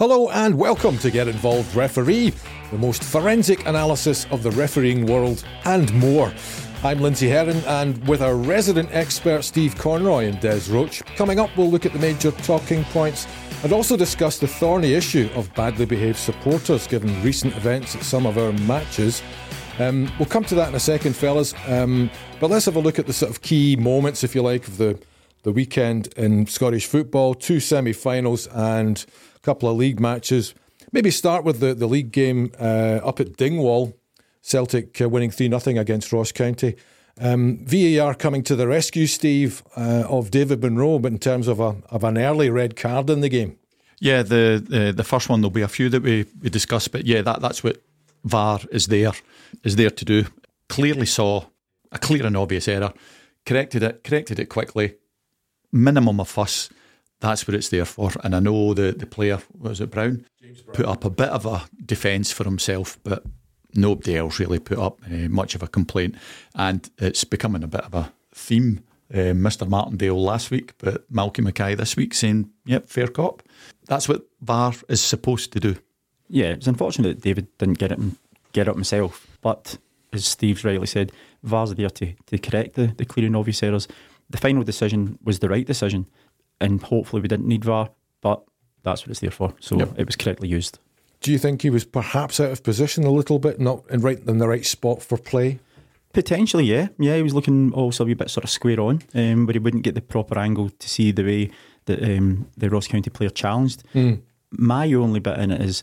Hello and welcome to Get Involved Referee, the most forensic analysis of the refereeing world and more. I'm Lindsay Herron, and with our resident expert Steve Conroy and Des Roache, coming up we'll look at the major talking points and also discuss the thorny issue of badly behaved supporters given recent events at some of our matches. Um, we'll come to that in a second, fellas. Um, but let's have a look at the sort of key moments, if you like, of the, the weekend in Scottish football. Two semi finals and couple of league matches. Maybe start with the, the league game uh, up at Dingwall. Celtic uh, winning 3 0 against Ross County. Um, VAR coming to the rescue, Steve, uh, of David Munro, but in terms of a of an early red card in the game. Yeah, the the, the first one there'll be a few that we, we discuss, but yeah, that that's what VAR is there is there to do. Clearly saw a clear and obvious error, corrected it, corrected it quickly. Minimum of fuss. That's what it's there for. And I know the the player was it Brown, Brown. put up a bit of a defence for himself, but nobody else really put up uh, much of a complaint, and it's becoming a bit of a theme. Uh, Mr. Martindale last week, but Malky Mackay this week saying, "Yep, fair cop." That's what VAR is supposed to do. Yeah, it's unfortunate that David didn't get it get it himself, but as Steve's rightly said, VAR's there to, to correct the, the clear and obvious errors. The final decision was the right decision, and hopefully we didn't need VAR, but that's what it's there for. So yep. it was correctly used. Do you think he was perhaps out of position a little bit, not in right in the right spot for play? Potentially, yeah, yeah. He was looking also a wee bit sort of square on, um, but he wouldn't get the proper angle to see the way that um, the Ross County player challenged. Mm. My only bit in it is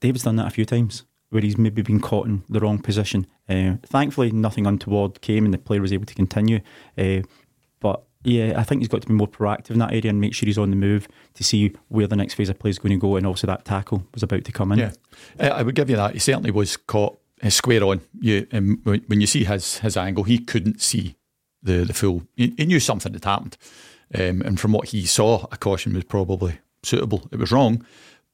David's done that a few times where he's maybe been caught in the wrong position. Uh, thankfully, nothing untoward came and the player was able to continue. Uh, but yeah, I think he's got to be more proactive in that area and make sure he's on the move to see where the next phase of play is going to go, and also that tackle was about to come in. Yeah, uh, I would give you that. He certainly was caught uh, square on. You, um, when you see his his angle, he couldn't see the the full. He, he knew something had happened, um, and from what he saw, a caution was probably suitable. It was wrong,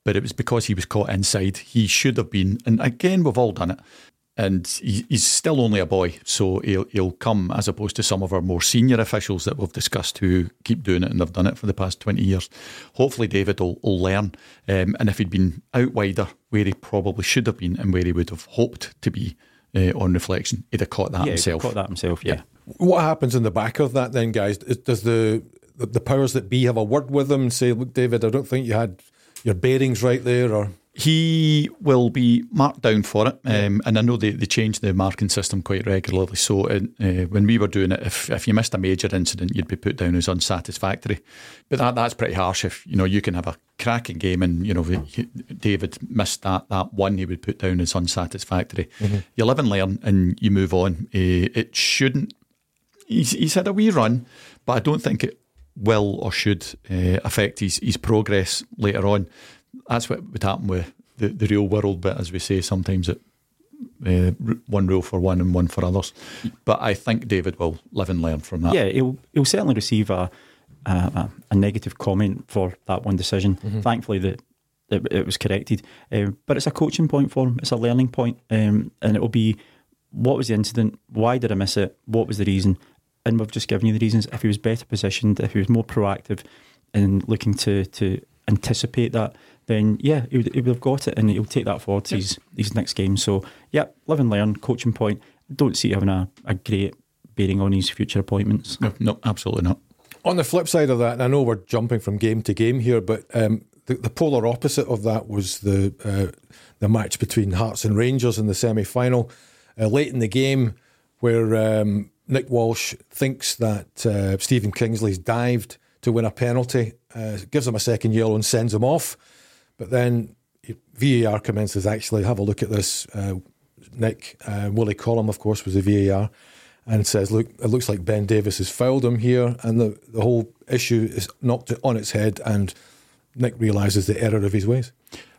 but it was because he was caught inside. He should have been, and again, we've all done it and he's still only a boy, so he'll, he'll come as opposed to some of our more senior officials that we've discussed who keep doing it and have done it for the past 20 years. Hopefully, David will, will learn. Um, and if he'd been out wider, where he probably should have been and where he would have hoped to be uh, on reflection, he'd have caught that yeah, himself. Caught that himself, yeah. yeah. What happens in the back of that then, guys? Does the the powers that be have a word with him and say, "Look, David, I don't think you had your bearings right there," or he will be marked down for it, um, and I know they, they change the marking system quite regularly. So uh, when we were doing it, if, if you missed a major incident, you'd be put down as unsatisfactory. But that that's pretty harsh. If you know you can have a cracking game, and you know David missed that that one, he would put down as unsatisfactory. Mm-hmm. You live and learn, and you move on. Uh, it shouldn't. He's, he's had a wee run, but I don't think it will or should uh, affect his, his progress later on that's what would happen with the, the real world. But as we say, sometimes it uh, one rule for one and one for others. But I think David will live and learn from that. Yeah, he'll he'll certainly receive a a, a negative comment for that one decision. Mm-hmm. Thankfully, that it, it, was corrected. Um, but it's a coaching point for him. It's a learning point, um, and it will be what was the incident? Why did I miss it? What was the reason? And we've just given you the reasons. If he was better positioned, if he was more proactive in looking to to anticipate that, then yeah, he would, he would have got it and he'll take that forward to his, his next game. So, yeah, live and learn, coaching point. Don't see it having a, a great bearing on his future appointments. No, no, absolutely not. On the flip side of that, and I know we're jumping from game to game here, but um, the, the, polar opposite of that was the uh, the match between Hearts and Rangers in the semi final. Uh, late in the game, where um, Nick Walsh thinks that uh, Stephen Kingsley's dived to win a penalty, uh, gives him a second yellow and sends him off. But then VAR commences actually have a look at this. Uh, Nick uh, Willie Collum, of course, was the VAR and says, "Look, it looks like Ben Davies has fouled him here," and the the whole issue is knocked on its head, and Nick realizes the error of his ways.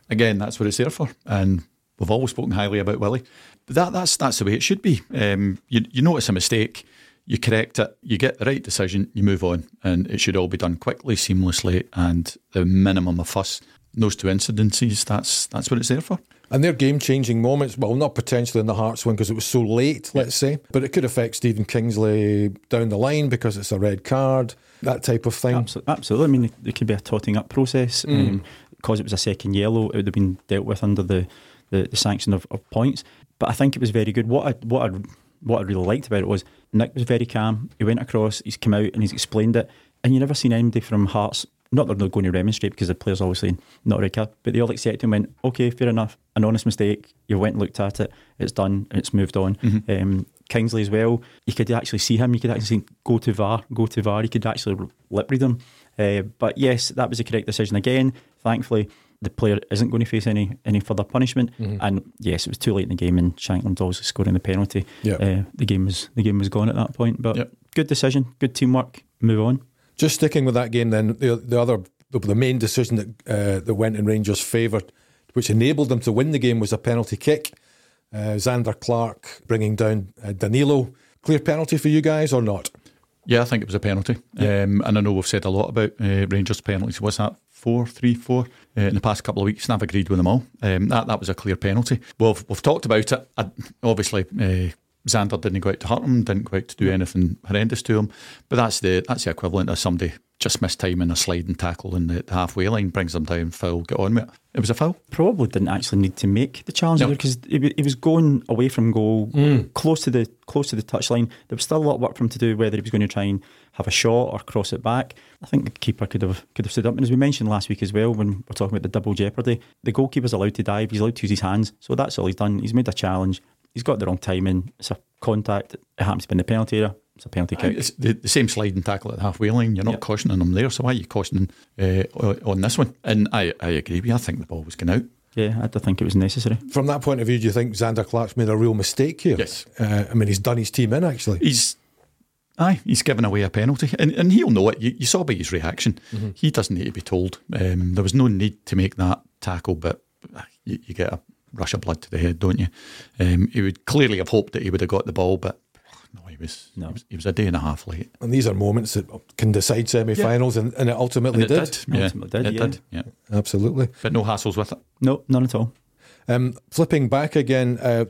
Again, that's what it's there for, and we've always spoken highly about Willie. But that that's that's the way it should be. Um, you you notice a mistake, you correct it, you get the right decision, you move on, and it should all be done quickly, seamlessly, and the minimum of fuss those two incidences, that's that's what it's there for. And they're game changing moments. Well, not potentially in the Hearts one because it was so late, let's say, but it could affect Stephen Kingsley down the line because it's a red card, that type of thing. Absolutely. Absolutely. I mean, it could be a totting up process. Mm. Um, because it was a second yellow, it would have been dealt with under the, the, the sanction of, of points. But I think it was very good. What I, what I, what I really liked about it was Nick was very calm. He went across, he's come out and he's explained it. And you never seen anybody from Hearts, not they're not going to remonstrate because the player's obviously not a red card, but they all accepted and went, okay, fair enough, an honest mistake. You went and looked at it, it's done, it's moved on. Mm-hmm. Um, Kingsley as well, you could actually see him, you could actually see, go to VAR, go to VAR, you could actually lip read him. Uh, but yes, that was the correct decision again. Thankfully, the player isn't going to face any any further punishment. Mm-hmm. And yes, it was too late in the game, and Shankland's obviously scoring the penalty. Yep. Uh, the game was the game was gone at that point. But yep. good decision, good teamwork. Move on. Just sticking with that game, then the the other the main decision that uh, that went in Rangers' favour, which enabled them to win the game, was a penalty kick. Uh, Zander Clark bringing down uh, Danilo. Clear penalty for you guys or not? Yeah, I think it was a penalty. Yeah. Um, and I know we've said a lot about uh, Rangers penalties. Was that four, three, four uh, in the past couple of weeks? And I've agreed with them all. Um, that that was a clear penalty. Well, we've, we've talked about it. I, obviously, uh, Zander didn't go out to hurt him, didn't go out to do anything horrendous to him. But that's the that's the equivalent of somebody just missed time in a sliding tackle in the halfway line, brings them down, foul, get on with it. It was a foul. Probably didn't actually need to make the challenge no. because he, he, was going away from goal, mm. close to the close to the touchline. There was still a lot of work for him to do, whether he was going to try and have a shot or cross it back. I think the keeper could have could have stood up. And as we mentioned last week as well, when we're talking about the double jeopardy, the goalkeeper's allowed to dive. He's allowed to use his hands. So that's all he's done. He's made a challenge. He's got the wrong timing. It's a contact. It happens to be in the penalty area. It's a penalty kick. It's the, the same sliding tackle at the halfway line. You're not yep. cautioning them there, so why are you cautioning uh, on this one? And I, I agree with you. I think the ball was going out. Yeah, I don't think it was necessary. From that point of view, do you think Zander Clark's made a real mistake here? Yes. Uh, I mean, he's done his team in, actually. He's Aye, he's given away a penalty, and, and he'll know it. You, you saw by his reaction. Mm-hmm. He doesn't need to be told. Um, there was no need to make that tackle, but you, you, get a rush of blood to the head, don't you? Um, he would clearly have hoped that he would have got the ball, but no, he was, no. He was, he was a day and a half late. And these are moments that can decide semi-finals, yeah. and, and, it ultimately and it did. did. Yeah. Ultimately did, it yeah. did. Yeah, absolutely. But no hassles with it. No, none at all. Um, flipping back again, uh,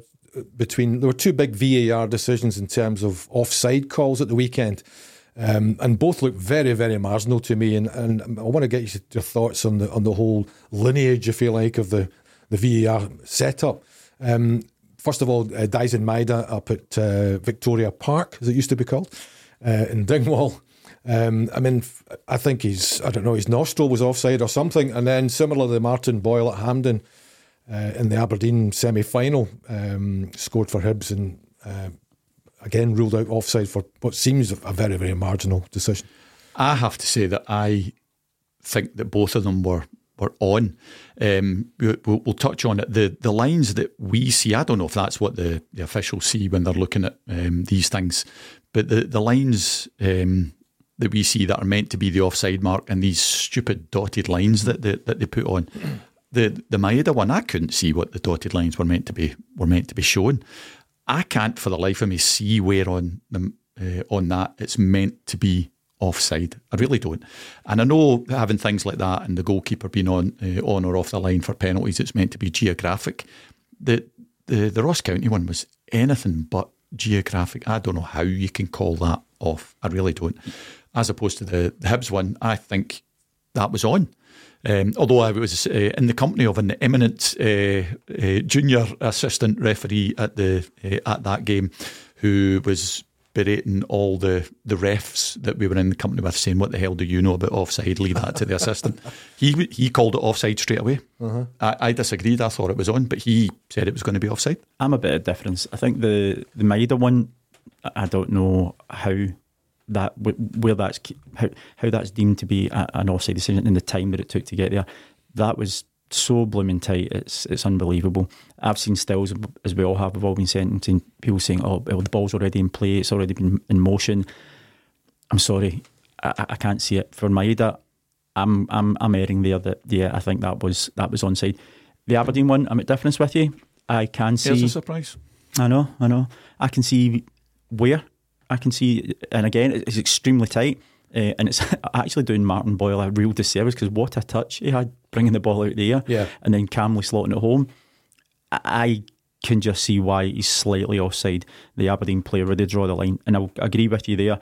between there were two big VAR decisions in terms of offside calls at the weekend. Um, and both look very, very marginal to me. And, and I want to get your thoughts on the on the whole lineage, if you like, of the the VAR setup. Um, First of all, uh, Daizen Maeda up at uh, Victoria Park, as it used to be called, uh, in Dingwall. Um, I mean, I think he's, I don't know, his nostril was offside or something. And then similarly, Martin Boyle at Hampden uh, in the Aberdeen semi final um, scored for Hibs and uh, again ruled out offside for what seems a very, very marginal decision. I have to say that I think that both of them were were on. Um, we'll, we'll, touch on it. The the lines that we see, I don't know if that's what the, the officials see when they're looking at um, these things, but the the lines um, that we see that are meant to be the offside mark and these stupid dotted lines that they, that they put on. The the Maeda one, I couldn't see what the dotted lines were meant to be were meant to be shown. I can't for the life of me see where on the uh, on that it's meant to be offside. I really don't. And I know having things like that and the goalkeeper being on uh, on or off the line for penalties, it's meant to be geographic. The the the Ross County one was anything but geographic. I don't know how you can call that off. I really don't. As opposed to the, the Hibs one, I think that was on. Um, although I was uh, in the company of an eminent uh, uh junior assistant referee at the uh, at that game, who was berating all the, the refs that we were in the company with, saying, "What the hell do you know about offside?" Leave that to the assistant. He he called it offside straight away. Uh-huh. I, I, disagreed. I thought it was on, but he said it was going to be offside. I'm a bit of a difference. I think the the Maeda one, I don't know how that where that's how how that's deemed to be an offside decision in the time that it took to get there. That was so blooming tight. It's it's unbelievable. I've seen stills as we all have. We've all been sentencing people saying, "Oh, well, the ball's already in play. It's already been in motion." I'm sorry, I, I can't see it for Maeda. I'm I'm I'm erring there that yeah, I think that was that was onside. The Aberdeen one, I'm at difference with you. I can see. It's a surprise. I know, I know. I can see where I can see, and again, it's extremely tight. Uh, and it's actually doing Martin Boyle a real disservice because what a touch he had bringing the ball out the air yeah. and then calmly slotting it home. I can just see why he's slightly offside the Aberdeen player where they draw the line. And I agree with you there.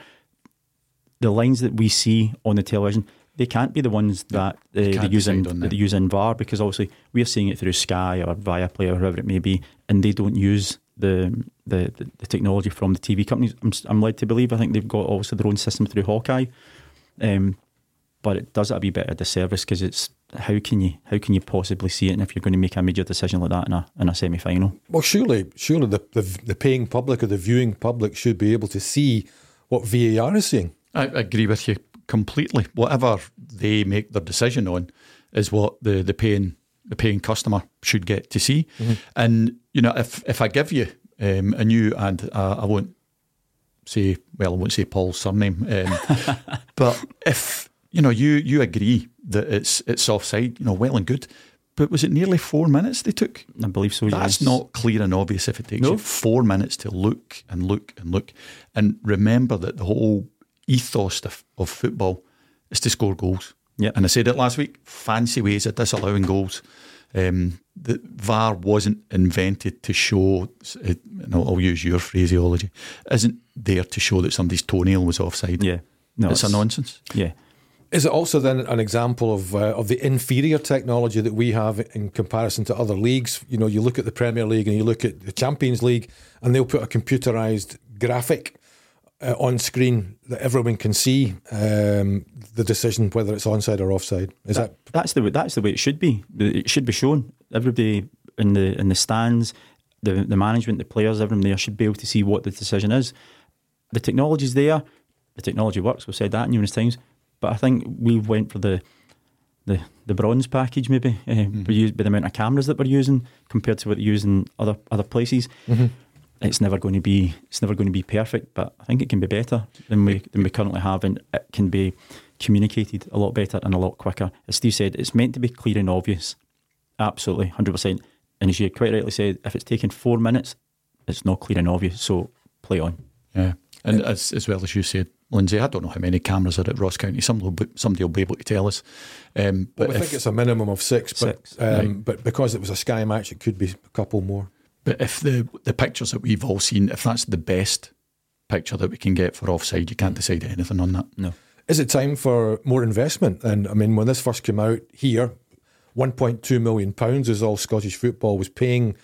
The lines that we see on the television, they can't be the ones that uh, they use in that they use in VAR because obviously we're seeing it through Sky or Viaplay or whoever it may be, and they don't use the the, the, the technology from the TV companies. I'm, s- I'm led to believe. I think they've got obviously their own system through Hawkeye, um, but it does it a wee bit of a disservice because it's how can you how can you possibly see it and if you're going to make a major decision like that in a in a semi final? Well, surely, surely the, the the paying public or the viewing public should be able to see what VAR is seeing. I agree with you completely. Whatever they make their decision on is what the, the paying the paying customer should get to see. And you know, if if I give you um, and you and uh, I won't say well, I won't say Paul's surname, um, but if you know you you agree that it's it's offside, you know, well and good. But was it nearly four minutes they took? I believe so. That's yes. not clear and obvious if it takes No. you four minutes to look and look and look. And remember that the whole ethos of, of football is to score goals. Yep. And I said it last week fancy ways of disallowing goals. Um, the VAR wasn't invented to show, it, and I'll, I'll use your phraseology, isn't there to show that somebody's toenail was offside. Yeah. No, it's, a nonsense. Yeah. Is it also then an example of uh, of the inferior technology that we have in comparison to other leagues? You know, you look at the Premier League and you look at the Champions League, and they'll put a computerized graphic uh, on screen that everyone can see um, the decision whether it's onside or offside. Is that, That's the way, that's the way it should be. It should be shown. Everybody in the in the stands, the the management, the players, everyone there should be able to see what the decision is. The technology's there. The technology works. We've said that numerous times. But I think we went for the the the bronze package maybe uh, Mm-hmm. by the amount of cameras that we're using compared to what they use in other other places. Mm-hmm. It's never going to be it's never going to be perfect, but I think it can be better than we than we currently have, and it can be communicated a lot better and a lot quicker. As Steve said, it's meant to be clear and obvious, absolutely, hundred percent. And as you quite rightly said, if it's taken four minutes, it's not clear and obvious. So play on. Yeah. And as, as well as you said, Lindsay, I don't know how many cameras are at Ross County. Some will be, somebody will be able to tell us. Um, but well, I if, think it's a minimum of six, but Six, um, right. but because it was a Sky match, it could be a couple more. But if the the pictures that we've all seen, if that's the best picture that we can get for offside, you can't decide anything on that. No. Is it time for more investment? And I mean, when this first came out here, 1.2 million pounds is all Scottish football was paying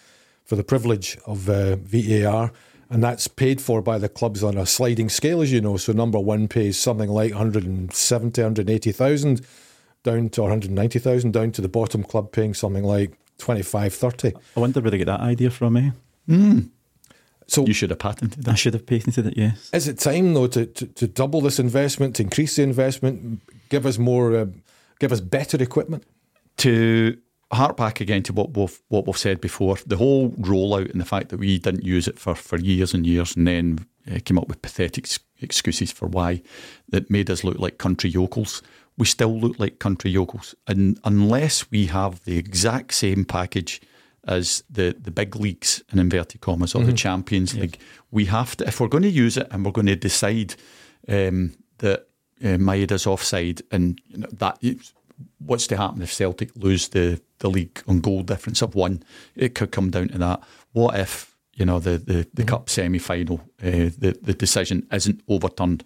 for the privilege of uh, VAR, and that's paid for by the clubs on a sliding scale, as you know. So number one pays something like 170, 180,000 down to or 190,000 down to the bottom club paying something like 25, 30. I wonder where they get that idea from. Eh? So You should have patented it. I should have patented it. Yes. Is it time though to, to, to double this investment, to increase the investment, give us more, uh, give us better equipment? To hark back again to what we've what we've said before, the whole rollout and the fact that we didn't use it for, for years and years, and then uh, came up with pathetic excuses for why that made us look like country yokels. We still look like country yokels, and unless we have the exact same package as the the big leagues in inverted commas or the Champions League, we have to if we're going to use it and we're going to decide um, that uh, Maeda's offside and you know, that what's to happen if Celtic lose the, the league on goal difference of one? It could come down to that. What if you know the the, the cup semi final, uh, the the decision isn't overturned?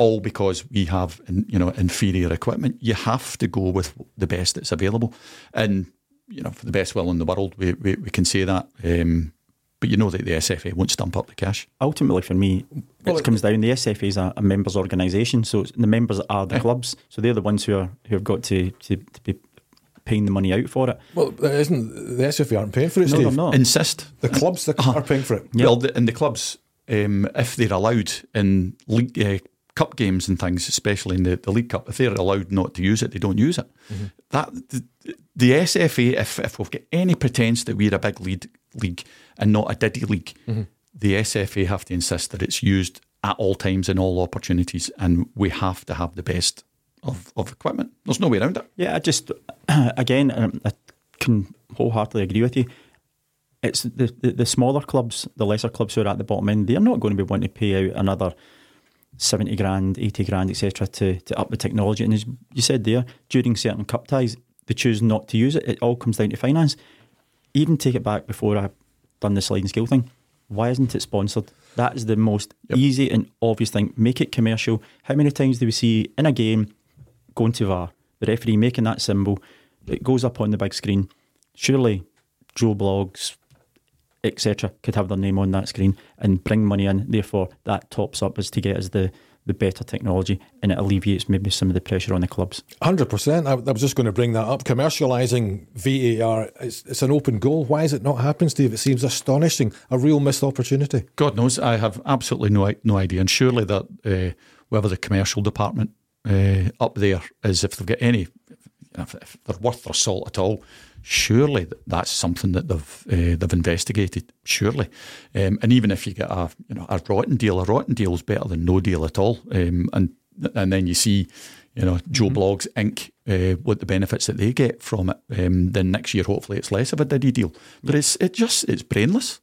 All because we have you know inferior equipment. You have to go with the best that's available, and you know for the best will in the world, we we, we can say that. Um, but you know that the SFA won't stump up the cash. ultimately for me, Well, it it- comes down. The SFA is a, a members' organisation, so it's- the members are the clubs. So they're the ones who are who have got to, to, to be paying the money out for it. Well, there isn't the SFA aren't paying for it, No, Steve. they're not. Insist The clubs that are paying for it. Yeah. Well, the, and the clubs, um, if they're allowed in league uh, cup games and things, especially in the, the League Cup, if they're allowed not to use it, they don't use it. That the, the SFA, if if we've got any pretense that we're a big lead league and not a diddy league, the SFA have to insist that it's used at all times in all opportunities, and we have to have the best of, of equipment. There's no way around it. Yeah, I just again, um, I can wholeheartedly agree with you. It's the, the the smaller clubs, the lesser clubs who are at the bottom end. They're not going to be wanting to pay out another seventy grand, eighty grand, etc. to to up the technology. And as you said there, during certain cup ties, they choose not to use it. It all comes down to finance. Even take it back before I've done the sliding scale thing. Why isn't it sponsored? That is the most Yep. easy and obvious thing. Make it commercial. How many times do we see in a game going to VAR, the referee making that symbol, it goes up on the big screen. Surely Joe Bloggs, etc., could have their name on that screen and bring money in. Therefore, that tops up as to get us the the better technology and it alleviates maybe some of the pressure on the clubs. 100%. I, I was just going to bring that up. Commercialising VAR, it's, it's, an open goal. Why has it not happened, Steve? It seems astonishing. A real missed opportunity. God knows. I have absolutely no, no idea. And surely that uh, whether the commercial department uh, up there is, if they've got any, if, if they're worth their salt at all, surely that's something that they've uh, they've investigated. Surely, um, and even if you get a you know a rotten deal, a rotten deal is better than no deal at all. Um, and and then you see, you know, Joe mm-hmm. Blogs Inc. Uh, what the benefits that they get from it. Um, then next year, hopefully, it's less of a diddy deal. But it's it just it's brainless.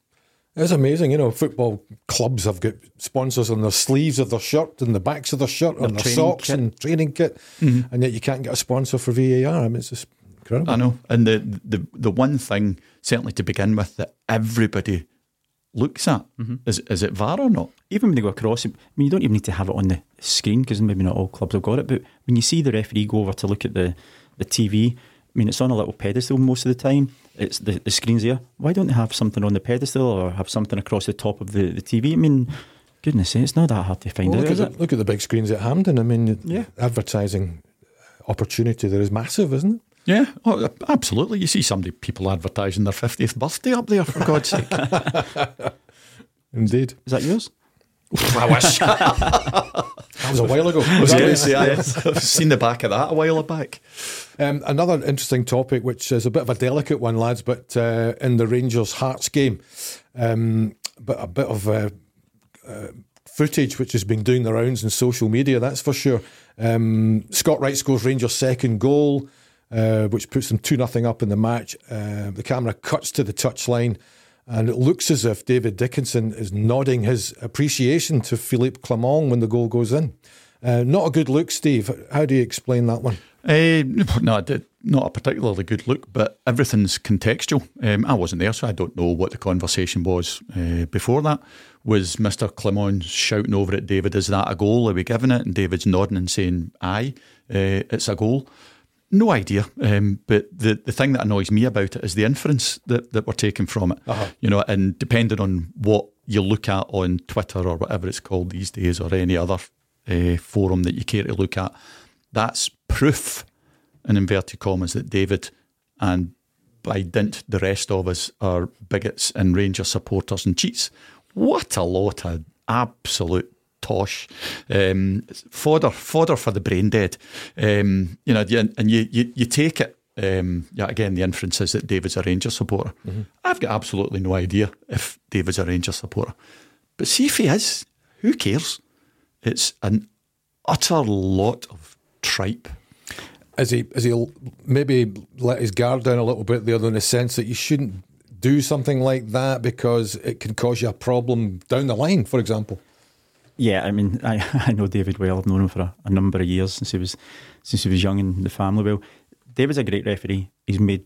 It's amazing, you know. Football clubs have got sponsors on their sleeves of their shirt and the backs of their shirt, and their socks kit. and training kit, mm-hmm. and yet you can't get a sponsor for VAR. I mean, it's just Incredible. I know. And the, the, the one thing, certainly to begin with, that everybody looks at mm-hmm. is, is it VAR or not? Even when they go across, I mean, you don't even need to have it on the screen because maybe not all clubs have got it. But when you see the referee go over to look at the, the TV, I mean, it's on a little pedestal most of the time. It's the, the screen's there. Why don't they have something on the pedestal or have something across the top of the, the TV? I mean, goodness sake, it's not that hard to find well, out, look, at the, look at the big screens at Hampden. I mean, yeah. advertising opportunity there is massive, isn't it? Yeah, oh, absolutely. You see somebody, people advertising their 50th birthday up there, for God's sake. Indeed. Is that yours? I wish. that was a while ago. Was yes, yeah, I've seen the back of that a while back. Um, another interesting topic, which is a bit of a delicate one, lads, but uh, in the Rangers Hearts game, um, but a bit of uh, uh, footage which has been doing the rounds in social media, that's for sure. Um, Scott Wright scores Rangers' second goal uh, which puts them 2 0 up in the match. Uh, the camera cuts to the touchline, and it looks as if David Dickinson is nodding his appreciation to Philippe Clement when the goal goes in. Uh, not a good look, Steve. How do you explain that one? Uh, no, not a particularly good look, but everything's contextual. Um, I wasn't there, so I don't know what the conversation was uh, before that. Was Mr. Clement shouting over at David, Is that a goal? Are we giving it? And David's nodding and saying, Aye, uh, it's a goal. No idea. Um, but the, the thing that annoys me about it is the inference that, that we're taking from it. Uh-huh. You know, and depending on what you look at on Twitter or whatever it's called these days, or any other uh, forum that you care to look at, that's proof, in inverted commas, that David and by dint the rest of us are bigots and Ranger supporters and cheats. What a lot of absolute tosh. Um, fodder, fodder for the brain dead. Um, you know, and you, you, you take it. Um, yeah, again, the inference is that David's a Rangers supporter. Mm-hmm. I've got absolutely no idea if David's a Rangers supporter. But see if he is, who cares? It's an utter lot of tripe. Is he, is he maybe let his guard down a little bit there in the sense that you shouldn't do something like that because it can cause you a problem down the line, for example? Yeah, I mean, I, I know David well. I've known him for a, a, number of years since he was since he was young in the family. Well, David's a great referee. He's made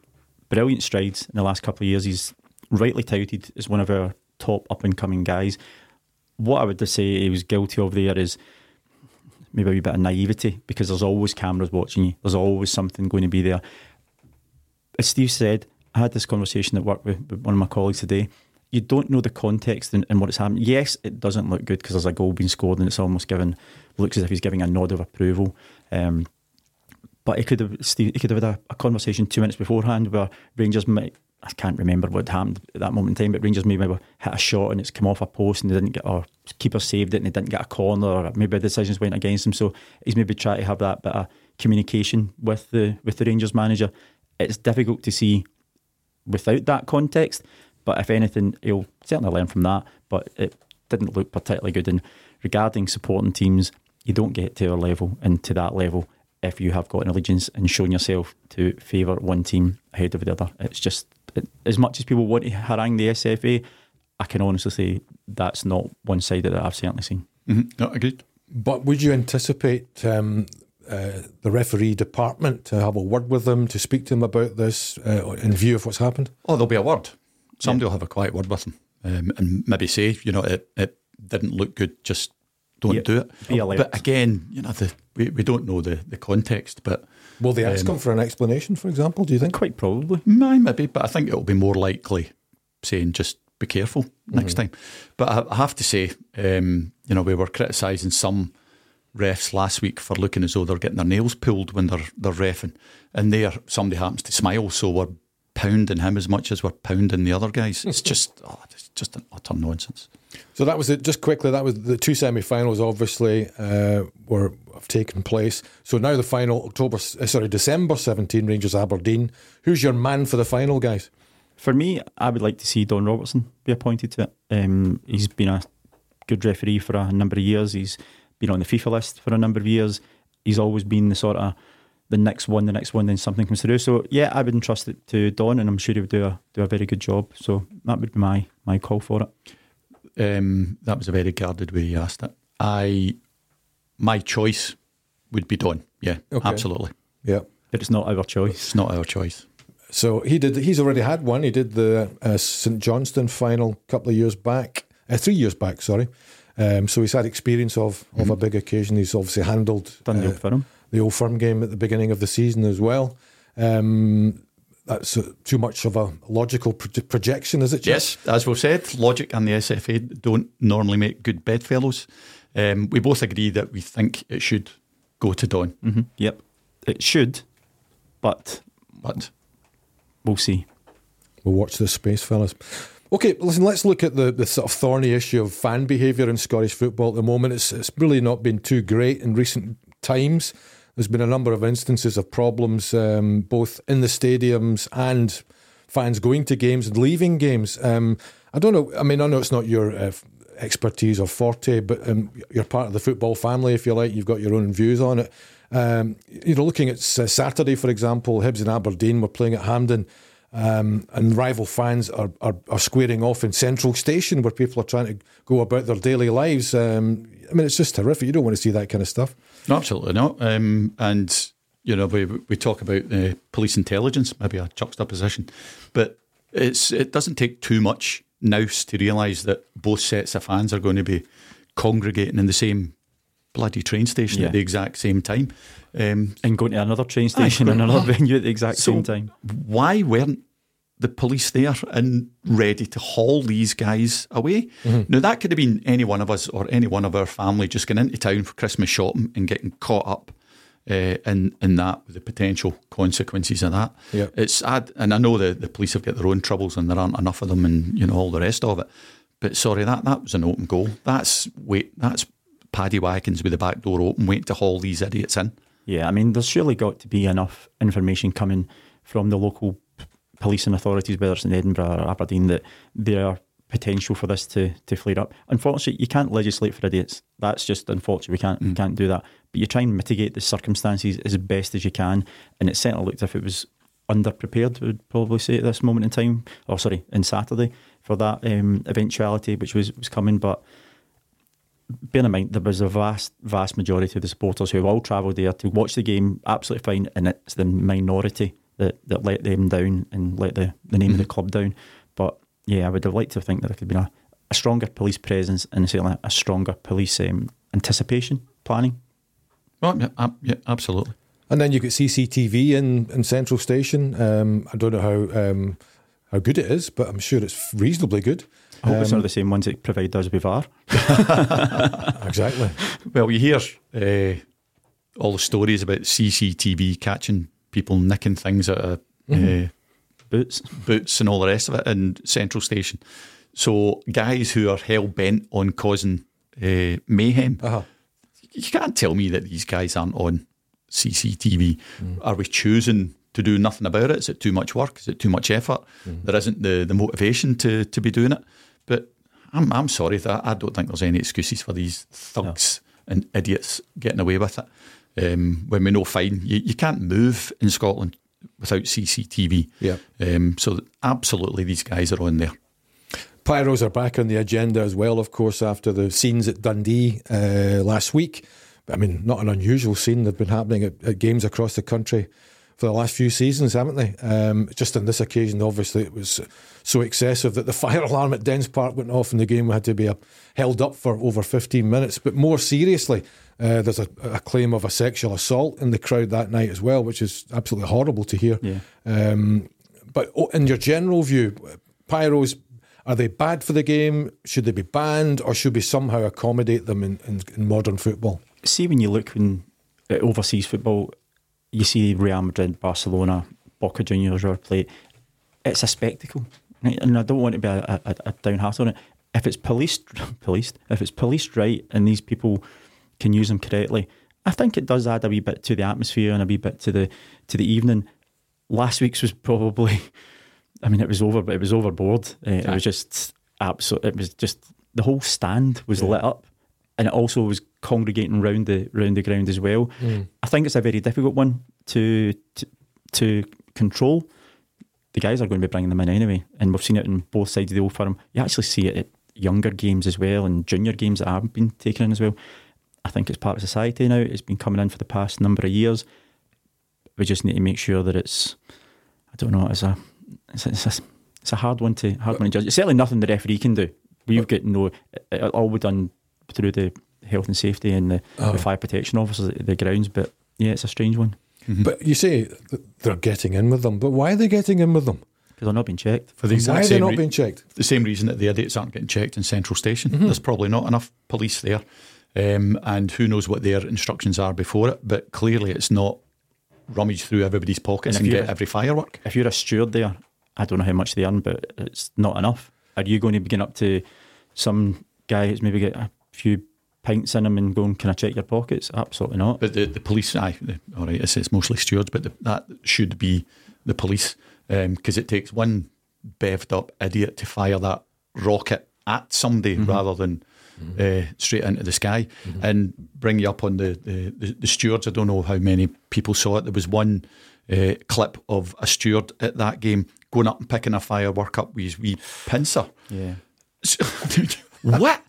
brilliant strides in the last couple of years. He's rightly touted as one of our top up and coming guys. What I would say he was guilty of there is maybe a bit of naivety because there's always cameras watching you. There's always something going to be there. As Steve said, I had this conversation at work with, with one of my colleagues today you don't know the context and, and what it's happening. Yes, it doesn't look good because there's a goal being scored and it's almost given looks as if he's giving a nod of approval. Um, but he could have he could have had a, a, conversation two minutes beforehand where Rangers might I can't remember what happened at that moment in time, but Rangers may maybe hit a shot and it's come off a post and they didn't get or keeper saved it and they didn't get a corner or maybe decisions went against him. So he's maybe trying to have that bit of communication with the with the Rangers manager. It's difficult to see without that context. But if anything, he'll certainly learn from that. But it didn't look particularly good. And regarding supporting teams, you don't get to our level and to that level if you have got an allegiance and shown yourself to favour one team ahead of the other. It's just it, as much as people want to harangue the SFA, I can honestly say that's not one side that I've certainly seen. Mm-hmm. No, agreed. But would you anticipate um, uh, the referee department to have a word with them to speak to them about this uh, in view of what's happened? Oh, there'll be a word somebody yeah. will have a quiet word with him um, and maybe say, you know, it, it didn't look good. Just don't Yep. do it. Be alert. But again, you know, the, we, we don't know the, the context, but Will they ask Um, him for an explanation, for example? Do you think? Quite probably. Aye, maybe, but I think it'll be more likely saying just be careful next Mm-hmm. time. But I, I have to say, um, you know, we were criticising some refs last week for looking as though they're getting their nails pulled when they're they're refing, and there somebody happens to smile, so we're pounding him as much as we're pounding the other guys. It's just, oh, it's just an utter nonsense. So that was it. Just quickly, that was the two semi-finals. Obviously, uh, were have taken place. So now the final, October, uh, sorry, December seventeen, Rangers Aberdeen. Who's your man for the final, guys? For me, I would like to see Don Robertson be appointed to it. Um, he's been a good referee for a number of years. He's been on the FIFA list for a number of years. He's always been the sort of the next one, the next one, then something comes through. So yeah, I would entrust it to Don, and I'm sure he would do a do a very good job. So that would be my my call for it. Um, that was a very guarded way you asked it. I, my choice would be Don. Yeah, Okay. absolutely. Yeah. But it's not our choice. It's not our choice. So he did. He's already had one. He did the uh, St Johnstone final a couple of years back, uh, three years back. Sorry. Um, so he's had experience of of a big occasion. He's obviously handled Done the uh, for him. The old firm game at the beginning of the season as well. Um, that's uh, too much of a logical pro- projection, is it? Jeff? Yes, as we've said, Logic and the SFA don't normally make good bedfellows. Um, we both agree that we think it should go to Don, hmm Yep, it should, but but we'll see. We'll watch this space, fellas. Okay, listen, let's look at the, the sort of thorny issue of fan behaviour in Scottish football at the moment. It's, it's really not been too great in recent times. There's been a number of instances of problems, um, both in the stadiums and fans going to games and leaving games. Um, I don't know, I mean, I know it's not your uh, expertise or forte, but um, you're part of the football family, if you like. You've got your own views on it. Um, you know, looking at uh, Saturday, for example, Hibs and Aberdeen were playing at Hampden. Um, and rival fans are, are, are squaring off in Central Station where people are trying to go about their daily lives. Um, I mean, it's just horrific. You don't want to see that kind of stuff. No, absolutely not. Um, and you know, we we talk about uh, police intelligence, maybe a juxtaposition, but it's it doesn't take too much nous to realise that both sets of fans are going to be congregating in the same bloody train station Yeah. at the exact same time. Um, And going to another train station, and another venue at the exact So- same time. why weren't the police there and ready to haul these guys away? Now, that could have been any one of us or any one of our family just going into town for Christmas shopping and getting caught up uh, in, in that with the potential consequences of that. Yeah. It's ad, and I know the, the police have got their own troubles and there aren't enough of them and you know all the rest of it. But sorry, that, that was an open goal. That's wait, that's paddy wagons with the back door open, waiting to haul these idiots in. Yeah, I mean, there's surely got to be enough information coming from the local policing authorities, whether it's in Edinburgh or Aberdeen, that there are potential for this to, to flare up. Unfortunately, you can't legislate for idiots. That's just unfortunate. We can't we can't do that. But you try and mitigate the circumstances as best as you can. And it certainly looked as if it was underprepared. Would probably say at this moment in time, or sorry, in Saturday for that um, eventuality, which was was coming, but bear in mind there was a vast, vast majority of the supporters who have all travelled there to watch the game, absolutely fine, and it's the minority that, that let them down and let the, the name of the club down. But yeah, I would have liked to think that there could have been a, a stronger police presence and certainly a stronger police um, anticipation planning. Well, yeah, ab- yeah, absolutely. And then you get CCTV in, in Central Station. Um, I don't know how um, how good it is, but I'm sure it's reasonably good. I hope it's Um, not the same ones that provide us with VAR. Exactly. Well, you hear uh, all the stories about CCTV catching people nicking things out of uh, Boots. boots and all the rest of it in Central Station. So, guys who are hell bent on causing uh, mayhem, Uh-huh. you can't tell me that these guys aren't on CCTV. Are we choosing to do nothing about it? Is it too much work? Is it too much effort? There isn't the, the motivation to, to be doing it. But I'm, I'm sorry that I don't think there's any excuses for these thugs and idiots getting away with it. Um, when we know fine, you, you can't move in Scotland without CCTV. Yeah. Um, so absolutely, these guys are on there. Pyros are back on the agenda as well, of course, after the scenes at Dundee uh, last week. I mean, not an unusual scene. They've been happening at, at games across the country for the last few seasons, haven't they? Um, just on this occasion, obviously, it was so excessive that the fire alarm at Dens Park went off and the game had to be uh, held up for over 15 minutes. But more seriously, uh, there's a, a, claim of a sexual assault in the crowd that night as well, which is absolutely horrible to hear. Yeah. Um, but oh, in your general view, pyros are they bad for the game? Should they be banned, or should we somehow accommodate them in, in, in modern football? See, when you look when uh, overseas football, you see Real Madrid, Barcelona, Boca Juniors, River Plate. It's a spectacle, and I don't want to be a, a, a downhearted on it. If it's policed, policed, if it's policed right, and these people can use them correctly, I think it does add a wee bit to the atmosphere and a wee bit to the to the evening. Last week's was probably, I mean, it was over, but it was overboard. Uh, it was just absolute. It was just the whole stand was yeah. lit up, and it also was congregating round the round the ground as well. Mm. I think it's a very difficult one to, to to control. The guys are going to be bringing them in anyway, and we've seen it in both sides of the old firm. You actually see it at younger games as well, and junior games that have been taken in as well. I think it's part of society now. It's been coming in for the past number of years. We just need to make sure that it's. I don't know. It's a. It's a, it's a, it's a hard one to hard one to judge. It's certainly nothing the referee can do. We've got no. All we've done through the health and safety and the, oh. the fire protection officers at the grounds. But yeah, it's a strange one. Mm-hmm. But you say they're getting in with them. But why are they getting in with them? Because they're not being checked. For the exact why are they not re- being checked? The same reason that the idiots aren't getting checked in Central Station. Mm-hmm. There's probably not enough police there. Um, and who knows what their instructions are before it. But clearly, it's not rummage through everybody's pockets and, and get every firework. If you're a steward there, I don't know how much they earn, but it's not enough. Are you going to begin up to some guy who's maybe get a few pints in them and going, "Can I check your pockets?" Absolutely not. But the, the police, aye, the, all right, it's, it's mostly stewards, but the, that should be the police because um, it takes one bevved up idiot to fire that rocket at somebody mm-hmm. rather than mm-hmm. uh, straight into the sky mm-hmm. and bring you up on the, the, the, stewards. I don't know how many people saw it. There was one uh, clip of a steward at that game going up and picking a firework up with his wee pincer. Yeah. what?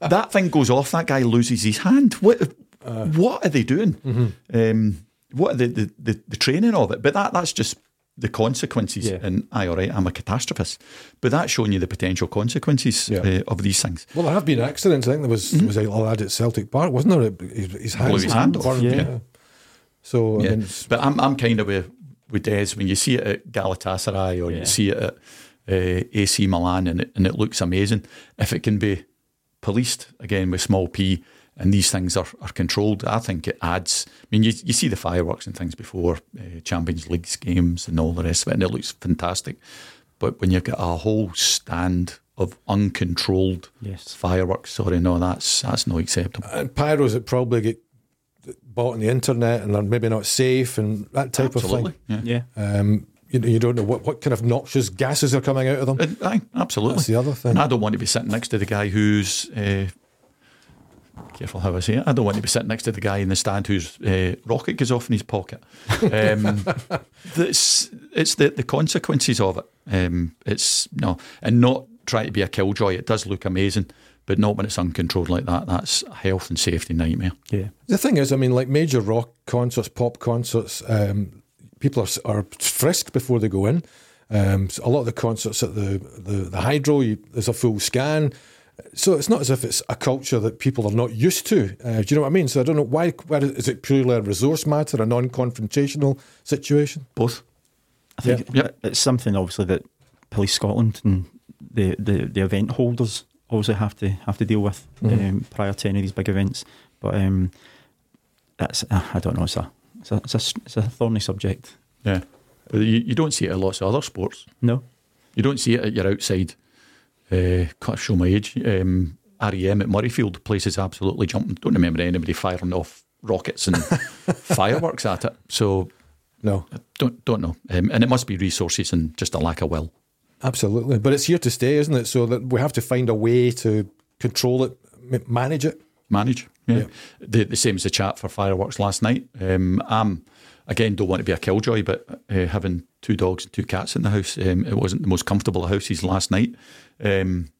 that thing goes off. That guy loses his hand. What? Uh, what are they doing? Mm-hmm. Um, what are the, the, the, the, training of it? But that that's just the consequences. Yeah. And I, all right, I'm a catastrophist, but that's showing you the potential consequences yeah. uh, of these things. Well, there have been accidents. I think there was mm-hmm. was a lad at Celtic Park, wasn't there? His, his hand, his hand off. Yeah. yeah. So. I mean, but I'm I'm kind of with with Des when you see it at Galatasaray or you see it at uh, AC Milan and it, and it looks amazing. If it can be policed again with small p and these things are, are controlled, I think it adds. I mean, you, you see the fireworks and things before uh, Champions League games and all the rest of it, and it looks fantastic. But when you've got a whole stand of uncontrolled yes. fireworks, sorry, no, that's that's not acceptable. And pyros that probably get bought on the internet and are maybe not safe and that type Absolutely. of thing. Yeah. yeah. Um, you, you don't know what, what kind of noxious gases are coming out of them. Uh, aye, absolutely. That's the other thing. And I don't want to be sitting next to the guy who's. Uh, careful how I say it. I don't want to be sitting next to the guy in the stand whose uh, rocket goes off in his pocket. Um, it's, it's the, the consequences of it. Um, it's no, and not try to be a killjoy. It does look amazing, but not when it's uncontrolled like that. That's a health and safety nightmare. Yeah. The thing is, I mean, like major rock concerts, pop concerts, um, people are, are frisked before they go in. Um, so a lot of the concerts at the the, the Hydro, you, there's a full scan. So it's not as if it's a culture that people are not used to. Uh, do you know what I mean? So I don't know why. why is it purely a resource matter, a non-confrontational situation? Both. I think yeah. it's something obviously that Police Scotland and the, the, the event holders obviously have to have to deal with mm-hmm. um, prior to any of these big events. But um, that's uh, I don't know. It's a it's a, it's a, it's a thorny subject. Yeah, you, you don't see it in lots of other sports. No, you don't see it at your outside. Uh, can't show my age. Um, REM at Murrayfield, places absolutely jumping. Don't remember anybody firing off rockets and fireworks at it. So no, don't don't know. Um, and it must be resources and just a lack of will. Absolutely, but it's here to stay, isn't it? So that we have to find a way to control it, manage it. Manage, yeah. yeah. The, the same as the chat for fireworks last night. Um, I'm again don't want to be a killjoy, but uh, having two dogs and two cats in the house, um, it wasn't the most comfortable of houses last night. Um,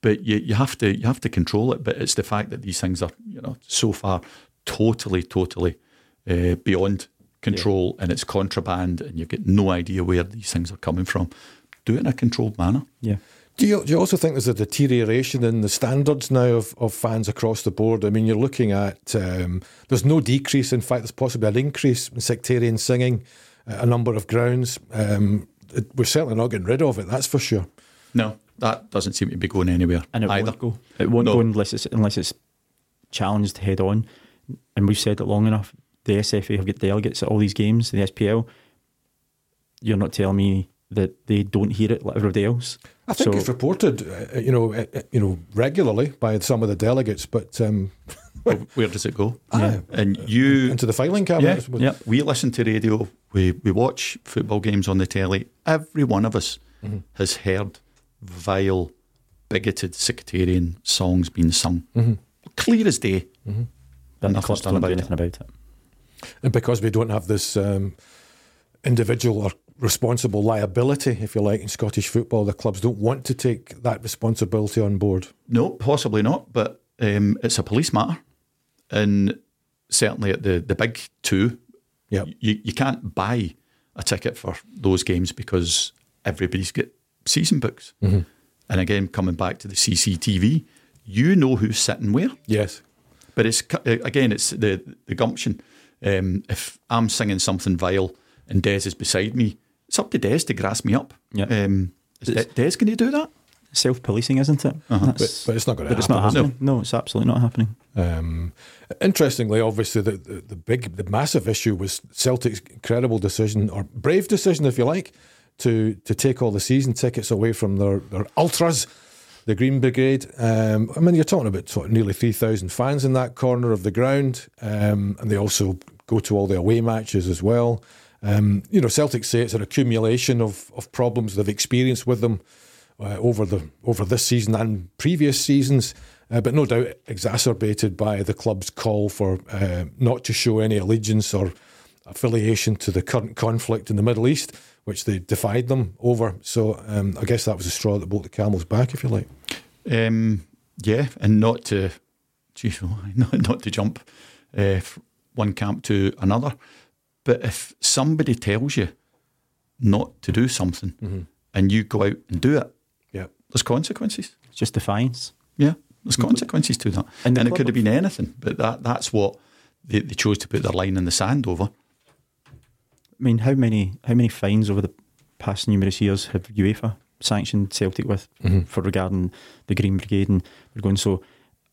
but you, you have to you have to control it. But it's the fact that these things are you know so far totally totally uh, beyond control and it's contraband and you've got no idea where these things are coming from. Do it in a controlled manner. Yeah. Do you, do you also think there's a deterioration in the standards now of, of fans across the board? I mean, you're looking at um, there's no decrease. In fact, there's possibly an increase in sectarian singing, at a number of grounds. Um, it, we're certainly not getting rid of it, that's for sure. No, that doesn't seem to be going anywhere and it either. won't go. It won't No. go unless it's unless it's challenged head on. And we've said it long enough. The SFA have got delegates at all these games. The SPL. You're not telling me that they don't hear it like everybody else. I think So- it's reported, uh, you know, uh, uh, you know, regularly by some of the delegates, but um, Well, Where does it go? Yeah. And you into the filing cabinet. I suppose. yeah. we listen to radio, we, we watch football games on the telly. Every one of us Mm-hmm. has heard vile, bigoted, sectarian songs being sung. Mm-hmm. Clear as day. But the Nothing's clubs done don't do about it. anything about it. And because we don't have this um, individual or responsible liability, if you like, in Scottish football, the clubs don't want to take that responsibility on board. No, possibly not, but um, it's a police matter. And certainly at the, the big two, Yeah. you, you can't buy a ticket for those games because everybody's got season books. Mm-hmm. And again, coming back to the CCTV, you know who's sitting where. Yes. But it's uh, again, it's the the gumption. Um, if I'm singing something vile and Des is beside me, it's up to Des to grass me up. Yeah. Um, is It's- Des going to do that? Self policing, isn't it? Uh-huh. But, but it's not going to but it's happen. not is it? happening. No, it's absolutely not happening. Um, interestingly, obviously, the, the, the big, the massive issue was Celtic's incredible decision, or brave decision, if you like, to to take all the season tickets away from their, their ultras, the Green Brigade. Um, I mean, you're talking about sort of nearly 3,000 fans in that corner of the ground, um, and they also go to all the away matches as well. Um, you know, Celtic say it's an accumulation of, of problems they've experienced with them uh, over the over this season and previous seasons, uh, but no doubt exacerbated by the club's call for uh, not to show any allegiance or affiliation to the current conflict in the Middle East, which they defied them over. So um, I guess that was a straw that broke the camel's back, if you like. Um, yeah, and not to, geez, not, not to jump uh, one camp to another. But if somebody tells you not to do something mm-hmm. and you go out and do it, Yeah. there's consequences. It's just defiance. Yeah, there's consequences to that. And And, it could have been anything, but that that's what they, they chose to put their line in the sand over. I mean, how many how many fines over the past numerous years have UEFA sanctioned Celtic with mm-hmm. for regarding the Green Brigade? And they're going so.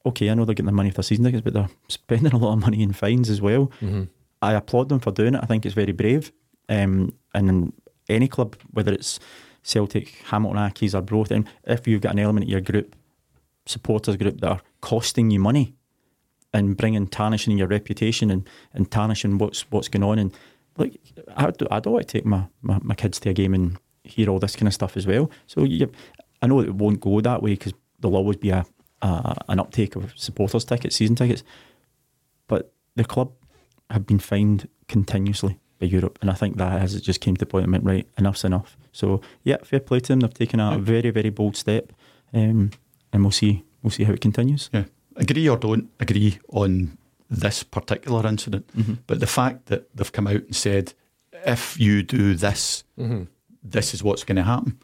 Okay, I know they're getting their money for their season tickets, but they're spending a lot of money in fines as well. Mm-hmm. I applaud them for doing it. I think it's very brave. Um, and in any club, whether it's Celtic, Hamilton Accies, or and if you've got an element of your group, supporters group that are costing you money and bringing tarnishing your reputation and, and tarnishing what's what's going on. And like, I, do, I don't want to take my, my, my kids to a game and hear all this kind of stuff as well. So you, I know it won't go that way because there'll always be a, a an uptake of supporters tickets, season tickets. But the club have been fined continuously by Europe, and I think that has just came to the point and went right, enough's enough. So yeah, fair play to them. They've taken a very very bold step, um, and we'll see we'll see how it continues. Yeah, agree or don't agree on this particular incident, but the fact that they've come out and said, if you do this, this is what's going to happen,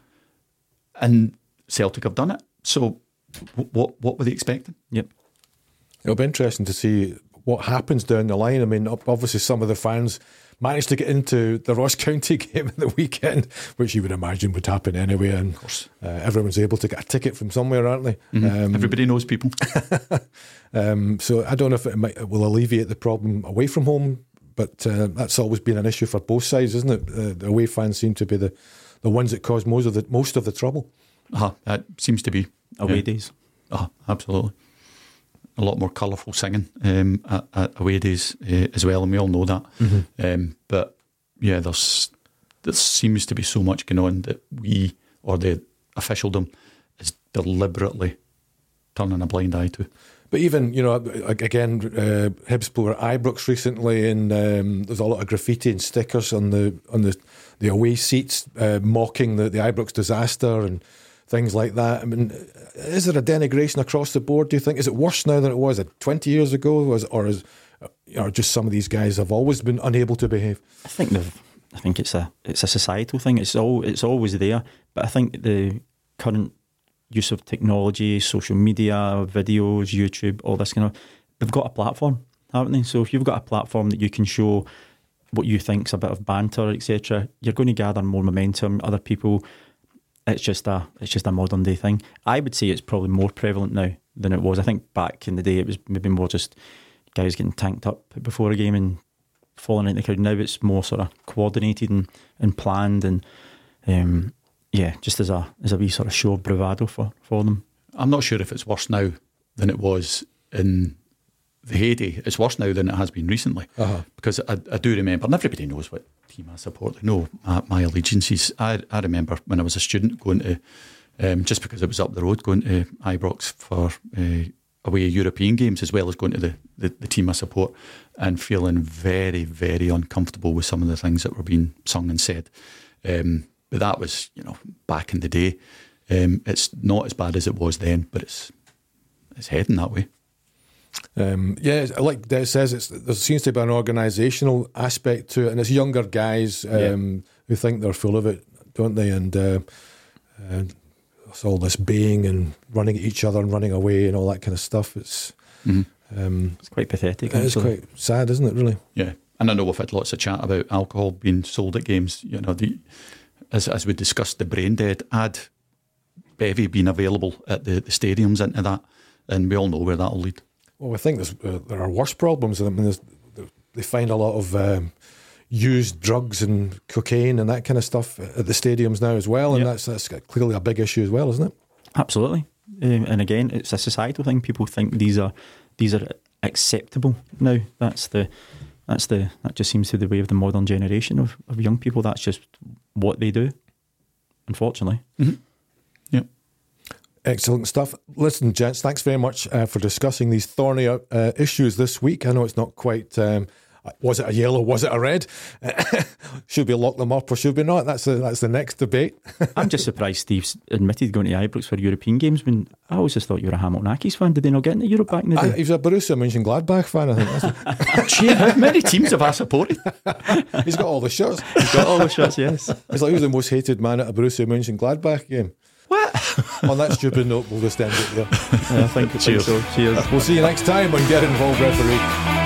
and Celtic have done it. So, wh- what what were they expecting? Yep. It'll be interesting to see what happens down the line. I mean, obviously, some of the fans managed to get into the Ross County game at the weekend, which you would imagine would happen anyway. And of course, uh, everyone's able to get a ticket from somewhere, aren't they? Um, Everybody knows people. um, so I don't know if it, might, it will alleviate the problem away from home, but uh, that's always been an issue for both sides, isn't it? Uh, the away fans seem to be the, the ones that cause most of the most of the trouble. uh that seems to be Away yeah. days. Oh, absolutely. A lot more colourful singing um, at, at away days uh, as well, and we all know that. Um, but yeah, there's there seems to be so much going on that we or the officialdom is deliberately turning a blind eye to. But even you know, again, uh, Hibs were at Ibrox recently, and um, there's a lot of graffiti and stickers on the on the the away seats, uh, mocking the, the Ibrox disaster and things like that. I mean, is there a denigration across the board? Do you think is it worse now than it was uh, 20 years ago? Was or is or just some of these guys have always been unable to behave? I think they've. I think it's a it's a societal thing. It's all it's always there, but I think the current use of technology, social media, videos, YouTube, all this kind of, they've got a platform, haven't they? So if you've got a platform that you can show what you think's a bit of banter, etc., you're going to gather more momentum. Other people, it's just a it's just a modern day thing. I would say it's probably more prevalent now than it was. I think back in the day it was maybe more just guys getting tanked up before a game and falling into the crowd. Now it's more sort of coordinated and, and planned and um, yeah, just as a as a wee sort of show of bravado for, for them. I'm not sure if it's worse now than it was in the heyday. It's worse now than it has been recently Uh-huh. because I, I do remember, and everybody knows what team I support. They know my, my allegiances. I, I remember when I was a student going to, um, just because it was up the road, going to Ibrox for uh, away European games as well as going to the, the, the team I support and feeling very, very uncomfortable with some of the things that were being sung and said. Um, but that was, you know, back in the day. Um, it's not as bad as it was then, but it's it's heading that way. Um, yeah, like Des says, it's, there seems to be an organisational aspect to it, and it's younger guys um, who think they're full of it, don't they? And uh, uh, it's all this baying and running at each other and running away and all that kind of stuff. It's um, It's quite pathetic. it's quite sad, isn't it? Really? Yeah, and I know we've had lots of chat about alcohol being sold at games. You know, the as as we discussed the brain dead ad bevy being available at the, the stadiums into that, and we all know where that'll lead. Well, I think there's, uh, there are worse problems. I mean, they find a lot of um, used drugs and cocaine and that kind of stuff at the stadiums now as well, and Yeah. that's that's clearly a big issue as well, isn't it? Absolutely. Um, and again, it's a societal thing. People think these are these are acceptable now. That's the that's the that just seems to be the way of the modern generation of, of young people. That's just what they do. Unfortunately. Yeah. Excellent stuff. Listen, gents, thanks very much uh, for discussing these thorny uh, issues this week. I know it's not quite. Um, was it a yellow? Was it a red? should we lock them up or should we not? That's the, that's the next debate. I'm just surprised Steve's admitted going to Ibrox for European games when I always just thought you were a Hamilton Accies fan. Did they not get into Europe back in the I, day? he was a Borussia Mönchengladbach fan, I think. Gee, how many teams have I supported? He's got all the shirts. He's got all the shirts. yes. It's like he was the most hated man at a Borussia Mönchengladbach game. What? On oh, that stupid note, we'll just end it there. Yeah, I think, I think Cheers. so. Cheers. We'll see you next time on Get Involved Referee.